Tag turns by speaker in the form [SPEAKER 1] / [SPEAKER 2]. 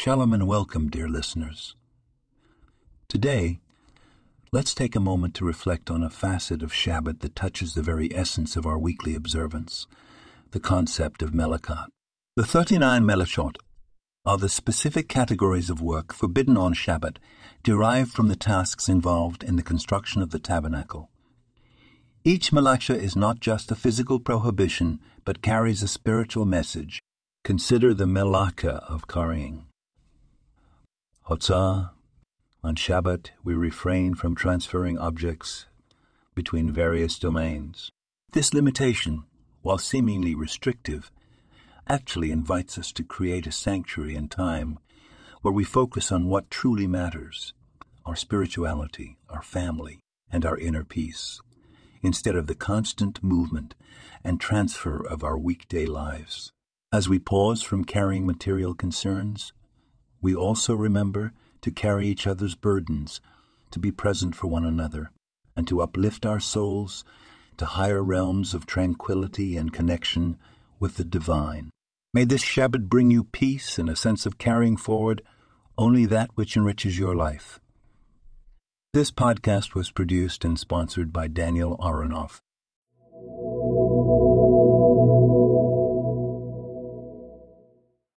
[SPEAKER 1] Shalom and welcome, dear listeners. Today, let's take a moment to reflect on a facet of Shabbat that touches the very essence of our weekly observance the concept of Melachot. The 39 Melachot are the specific categories of work forbidden on Shabbat derived from the tasks involved in the construction of the tabernacle. Each Melacha is not just a physical prohibition, but carries a spiritual message. Consider the Melacha of carrying. Hotzah. On Shabbat, we refrain from transferring objects between various domains. This limitation, while seemingly restrictive, actually invites us to create a sanctuary in time where we focus on what truly matters our spirituality, our family, and our inner peace instead of the constant movement and transfer of our weekday lives. As we pause from carrying material concerns, we also remember to carry each other's burdens, to be present for one another, and to uplift our souls to higher realms of tranquility and connection with the divine. May this Shabbat bring you peace and a sense of carrying forward only that which enriches your life. This podcast was produced and sponsored by Daniel Aronoff.